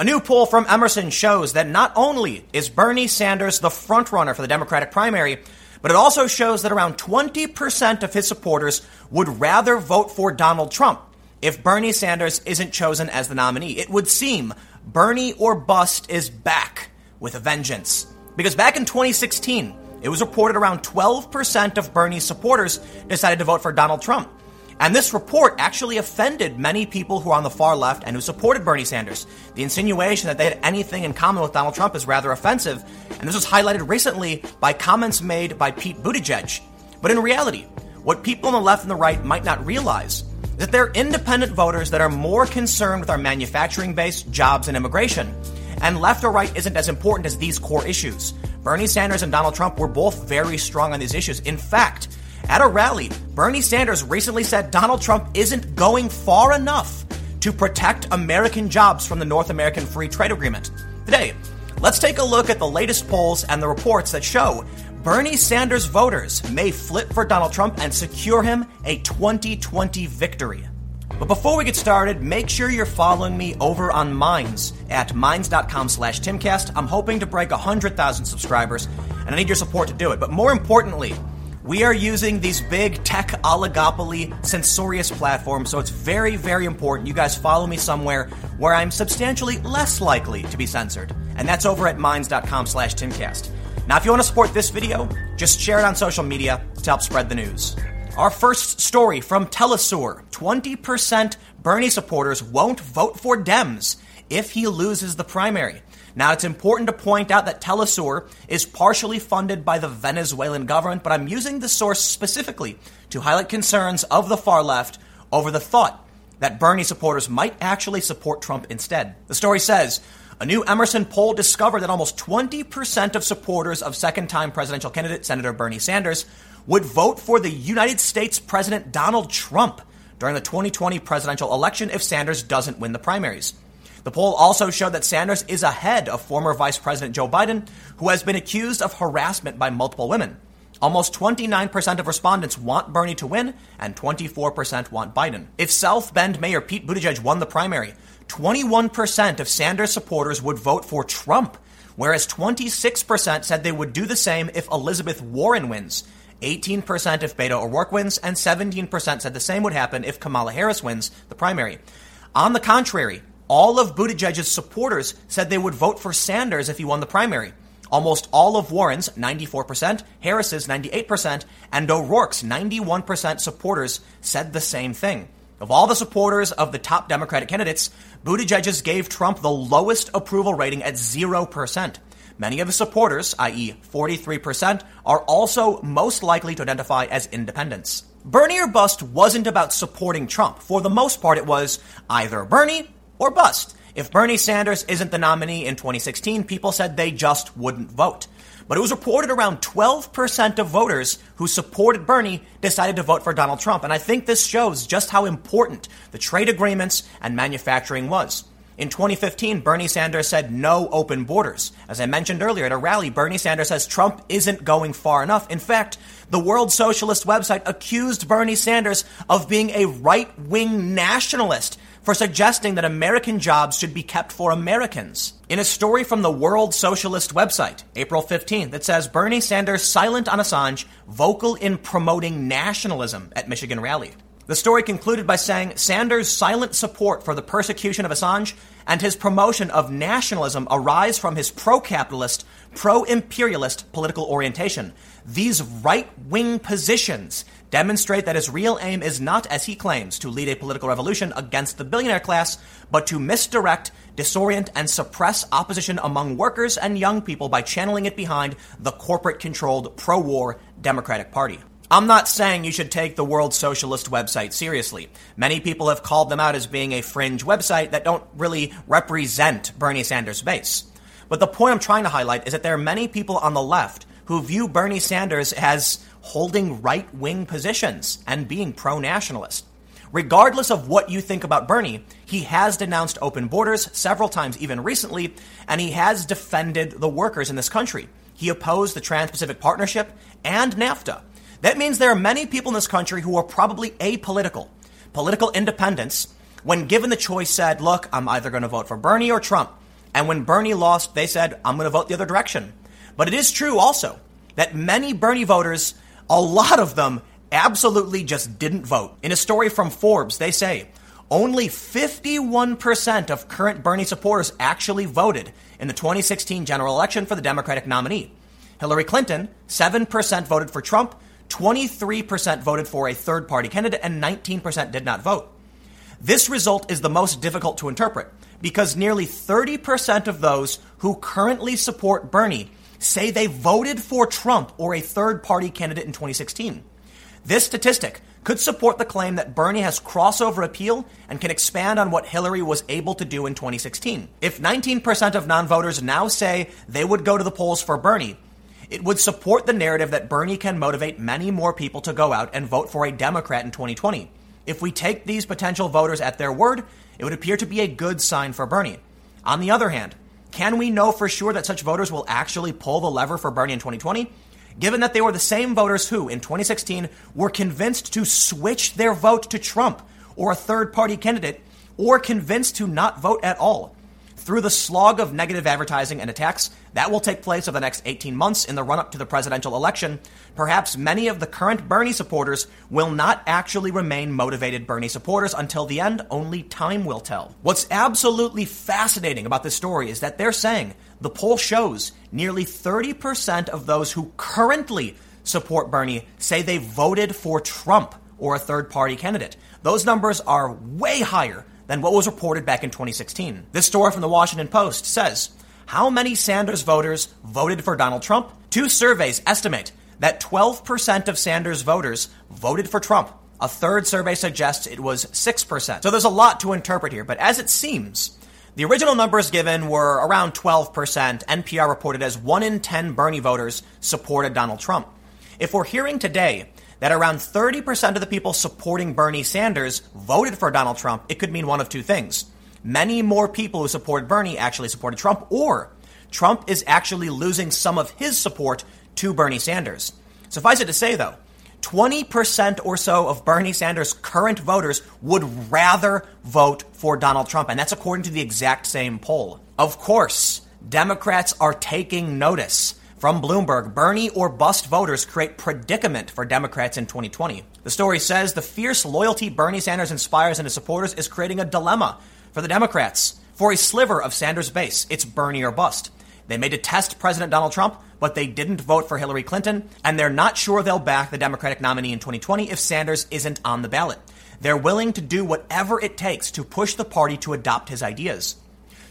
A new poll from Emerson shows that not only is Bernie Sanders the frontrunner for the Democratic primary, but it also shows that around 20% of his supporters would rather vote for Donald Trump if Bernie Sanders isn't chosen as the nominee. It would seem Bernie or bust is back with a vengeance. Because back in 2016, it was reported around 12% of Bernie's supporters decided to vote for Donald Trump. And this report actually offended many people who are on the far left and who supported Bernie Sanders. The insinuation that they had anything in common with Donald Trump is rather offensive, and this was highlighted recently by comments made by Pete Buttigieg. But in reality, what people on the left and the right might not realize is that they're independent voters that are more concerned with our manufacturing base, jobs, and immigration. And left or right isn't as important as these core issues. Bernie Sanders and Donald Trump were both very strong on these issues. In fact, at a rally, Bernie Sanders recently said Donald Trump isn't going far enough to protect American jobs from the North American Free Trade Agreement. Today, let's take a look at the latest polls and the reports that show Bernie Sanders voters may flip for Donald Trump and secure him a 2020 victory. But before we get started, make sure you're following me over on Minds at minds.com slash timcast. I'm hoping to break 100,000 subscribers, and I need your support to do it. But more importantly, we are using these big tech oligopoly censorious platforms, so it's very, very important you guys follow me somewhere where I'm substantially less likely to be censored. And that's over at minds.com slash timcast. Now, if you want to support this video, just share it on social media to help spread the news. Our first story from Telesur 20% Bernie supporters won't vote for Dems if he loses the primary. Now, it's important to point out that Telesur is partially funded by the Venezuelan government, but I'm using the source specifically to highlight concerns of the far left over the thought that Bernie supporters might actually support Trump instead. The story says a new Emerson poll discovered that almost 20% of supporters of second time presidential candidate Senator Bernie Sanders would vote for the United States President Donald Trump during the 2020 presidential election if Sanders doesn't win the primaries. The poll also showed that Sanders is ahead of former Vice President Joe Biden, who has been accused of harassment by multiple women. Almost 29% of respondents want Bernie to win, and 24% want Biden. If South Bend Mayor Pete Buttigieg won the primary, 21% of Sanders supporters would vote for Trump, whereas 26% said they would do the same if Elizabeth Warren wins. 18% if Beto O'Rourke wins, and 17% said the same would happen if Kamala Harris wins the primary. On the contrary, all of Buttigieg's supporters said they would vote for Sanders if he won the primary. Almost all of Warren's, 94%, Harris's, 98%, and O'Rourke's, 91% supporters said the same thing. Of all the supporters of the top Democratic candidates, Buttigieg's gave Trump the lowest approval rating at 0%. Many of his supporters, i.e., 43%, are also most likely to identify as independents. Bernie or bust wasn't about supporting Trump. For the most part, it was either Bernie or bust. If Bernie Sanders isn't the nominee in 2016, people said they just wouldn't vote. But it was reported around 12% of voters who supported Bernie decided to vote for Donald Trump. And I think this shows just how important the trade agreements and manufacturing was. In 2015, Bernie Sanders said no open borders. As I mentioned earlier at a rally, Bernie Sanders says Trump isn't going far enough. In fact, the World Socialist website accused Bernie Sanders of being a right wing nationalist for suggesting that American jobs should be kept for Americans. In a story from the World Socialist website, April 15th, it says Bernie Sanders silent on Assange, vocal in promoting nationalism at Michigan rally. The story concluded by saying Sanders' silent support for the persecution of Assange and his promotion of nationalism arise from his pro capitalist, pro imperialist political orientation. These right wing positions demonstrate that his real aim is not, as he claims, to lead a political revolution against the billionaire class, but to misdirect, disorient, and suppress opposition among workers and young people by channeling it behind the corporate controlled pro war Democratic Party. I'm not saying you should take the World Socialist website seriously. Many people have called them out as being a fringe website that don't really represent Bernie Sanders' base. But the point I'm trying to highlight is that there are many people on the left who view Bernie Sanders as holding right wing positions and being pro nationalist. Regardless of what you think about Bernie, he has denounced open borders several times, even recently, and he has defended the workers in this country. He opposed the Trans Pacific Partnership and NAFTA. That means there are many people in this country who are probably apolitical, political independents, when given the choice, said, Look, I'm either going to vote for Bernie or Trump. And when Bernie lost, they said, I'm going to vote the other direction. But it is true also that many Bernie voters, a lot of them, absolutely just didn't vote. In a story from Forbes, they say only 51% of current Bernie supporters actually voted in the 2016 general election for the Democratic nominee. Hillary Clinton, 7% voted for Trump, 23% voted for a third party candidate, and 19% did not vote. This result is the most difficult to interpret because nearly 30% of those who currently support Bernie say they voted for Trump or a third party candidate in 2016. This statistic could support the claim that Bernie has crossover appeal and can expand on what Hillary was able to do in 2016. If 19% of non voters now say they would go to the polls for Bernie, it would support the narrative that Bernie can motivate many more people to go out and vote for a Democrat in 2020. If we take these potential voters at their word, it would appear to be a good sign for Bernie. On the other hand, can we know for sure that such voters will actually pull the lever for Bernie in 2020? Given that they were the same voters who, in 2016, were convinced to switch their vote to Trump or a third party candidate, or convinced to not vote at all. Through the slog of negative advertising and attacks that will take place over the next 18 months in the run up to the presidential election, perhaps many of the current Bernie supporters will not actually remain motivated Bernie supporters until the end. Only time will tell. What's absolutely fascinating about this story is that they're saying the poll shows nearly 30% of those who currently support Bernie say they voted for Trump or a third party candidate. Those numbers are way higher than what was reported back in 2016. This story from the Washington Post says how many Sanders voters voted for Donald Trump? Two surveys estimate that 12% of Sanders voters voted for Trump. A third survey suggests it was 6%. So there's a lot to interpret here, but as it seems, the original numbers given were around 12%. NPR reported as 1 in 10 Bernie voters supported Donald Trump. If we're hearing today that around 30% of the people supporting Bernie Sanders voted for Donald Trump, it could mean one of two things. Many more people who supported Bernie actually supported Trump, or Trump is actually losing some of his support to Bernie Sanders. Suffice it to say, though, 20% or so of Bernie Sanders' current voters would rather vote for Donald Trump, and that's according to the exact same poll. Of course, Democrats are taking notice. From Bloomberg, Bernie or bust voters create predicament for Democrats in 2020. The story says the fierce loyalty Bernie Sanders inspires in his supporters is creating a dilemma for the Democrats. For a sliver of Sanders' base, it's Bernie or bust. They may detest President Donald Trump, but they didn't vote for Hillary Clinton, and they're not sure they'll back the Democratic nominee in 2020 if Sanders isn't on the ballot. They're willing to do whatever it takes to push the party to adopt his ideas.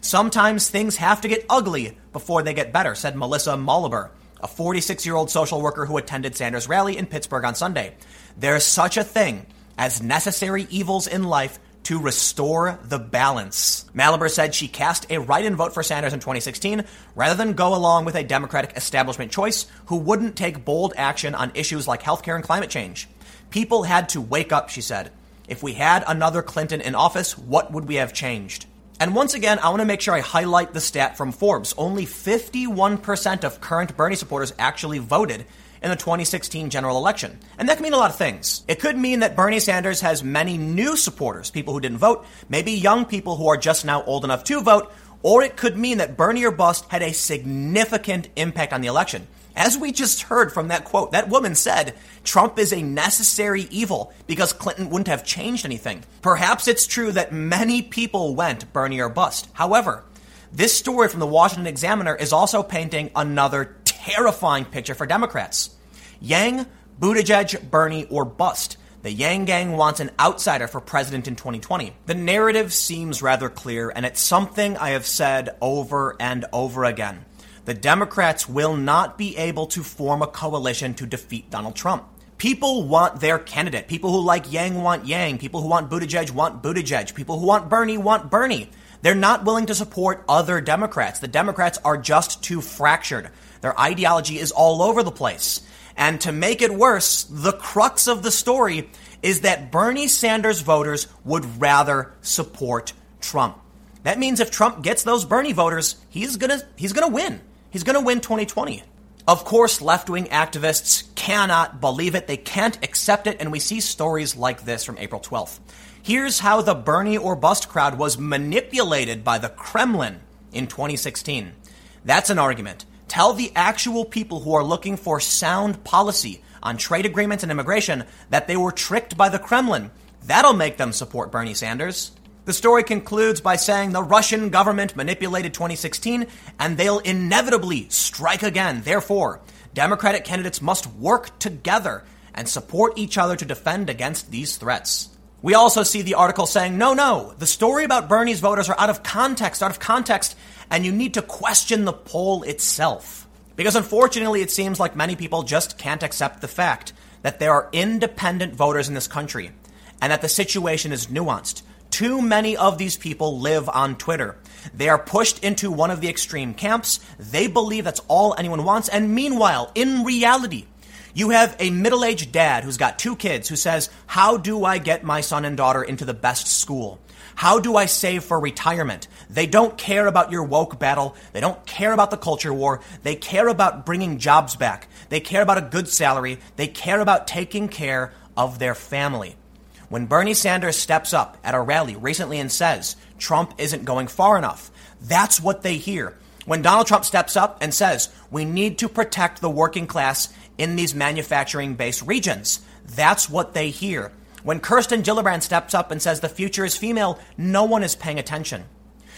Sometimes things have to get ugly before they get better, said Melissa Moliber, a 46 year old social worker who attended Sanders' rally in Pittsburgh on Sunday. There's such a thing as necessary evils in life to restore the balance. Maliber said she cast a write in vote for Sanders in 2016 rather than go along with a Democratic establishment choice who wouldn't take bold action on issues like healthcare and climate change. People had to wake up, she said. If we had another Clinton in office, what would we have changed? And once again, I want to make sure I highlight the stat from Forbes. Only 51% of current Bernie supporters actually voted in the 2016 general election. And that can mean a lot of things. It could mean that Bernie Sanders has many new supporters, people who didn't vote, maybe young people who are just now old enough to vote, or it could mean that Bernie or bust had a significant impact on the election. As we just heard from that quote, that woman said Trump is a necessary evil because Clinton wouldn't have changed anything. Perhaps it's true that many people went Bernie or bust. However, this story from the Washington Examiner is also painting another terrifying picture for Democrats. Yang, Buttigieg, Bernie, or bust. The Yang Gang wants an outsider for president in 2020. The narrative seems rather clear, and it's something I have said over and over again. The Democrats will not be able to form a coalition to defeat Donald Trump. People want their candidate. People who like Yang want Yang. People who want Buttigieg want Buttigieg. People who want Bernie want Bernie. They're not willing to support other Democrats. The Democrats are just too fractured. Their ideology is all over the place. And to make it worse, the crux of the story is that Bernie Sanders voters would rather support Trump. That means if Trump gets those Bernie voters, he's gonna he's gonna win. He's gonna win 2020. Of course, left wing activists cannot believe it. They can't accept it. And we see stories like this from April 12th. Here's how the Bernie or bust crowd was manipulated by the Kremlin in 2016. That's an argument. Tell the actual people who are looking for sound policy on trade agreements and immigration that they were tricked by the Kremlin. That'll make them support Bernie Sanders. The story concludes by saying the Russian government manipulated 2016 and they'll inevitably strike again. Therefore, Democratic candidates must work together and support each other to defend against these threats. We also see the article saying, no, no, the story about Bernie's voters are out of context, out of context, and you need to question the poll itself. Because unfortunately, it seems like many people just can't accept the fact that there are independent voters in this country and that the situation is nuanced. Too many of these people live on Twitter. They are pushed into one of the extreme camps. They believe that's all anyone wants. And meanwhile, in reality, you have a middle aged dad who's got two kids who says, How do I get my son and daughter into the best school? How do I save for retirement? They don't care about your woke battle. They don't care about the culture war. They care about bringing jobs back. They care about a good salary. They care about taking care of their family. When Bernie Sanders steps up at a rally recently and says Trump isn't going far enough, that's what they hear. When Donald Trump steps up and says we need to protect the working class in these manufacturing based regions, that's what they hear. When Kirsten Gillibrand steps up and says the future is female, no one is paying attention.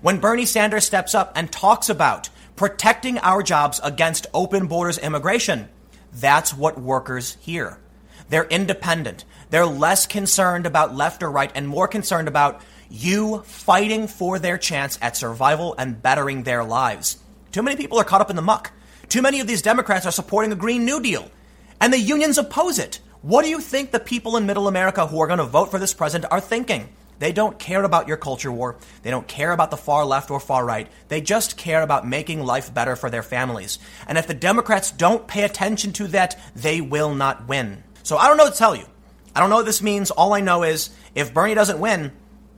When Bernie Sanders steps up and talks about protecting our jobs against open borders immigration, that's what workers hear. They're independent. They're less concerned about left or right and more concerned about you fighting for their chance at survival and bettering their lives. Too many people are caught up in the muck. Too many of these Democrats are supporting a Green New Deal, and the unions oppose it. What do you think the people in middle America who are going to vote for this president are thinking? They don't care about your culture war. They don't care about the far left or far right. They just care about making life better for their families. And if the Democrats don't pay attention to that, they will not win. So I don't know what to tell you. I don't know what this means. All I know is if Bernie doesn't win,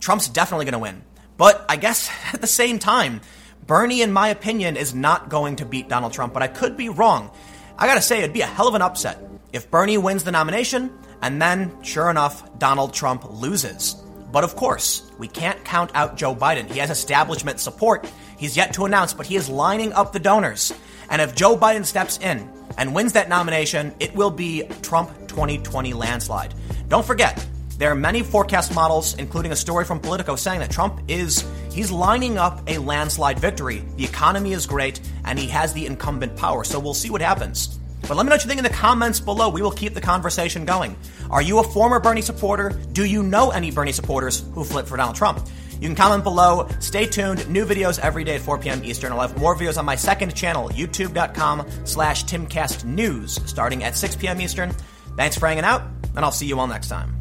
Trump's definitely going to win. But I guess at the same time, Bernie, in my opinion, is not going to beat Donald Trump, but I could be wrong. I gotta say, it'd be a hell of an upset if Bernie wins the nomination and then, sure enough, Donald Trump loses. But of course, we can't count out Joe Biden. He has establishment support. He's yet to announce, but he is lining up the donors. And if Joe Biden steps in and wins that nomination, it will be Trump 2020 landslide. Don't forget, there are many forecast models, including a story from Politico saying that Trump is he's lining up a landslide victory. The economy is great and he has the incumbent power. So we'll see what happens. But let me know what you think in the comments below. We will keep the conversation going. Are you a former Bernie supporter? Do you know any Bernie supporters who flipped for Donald Trump? You can comment below. Stay tuned. New videos every day at 4 p.m. Eastern. I'll have more videos on my second channel, youtube.com slash timcastnews, starting at 6 p.m. Eastern. Thanks for hanging out, and I'll see you all next time.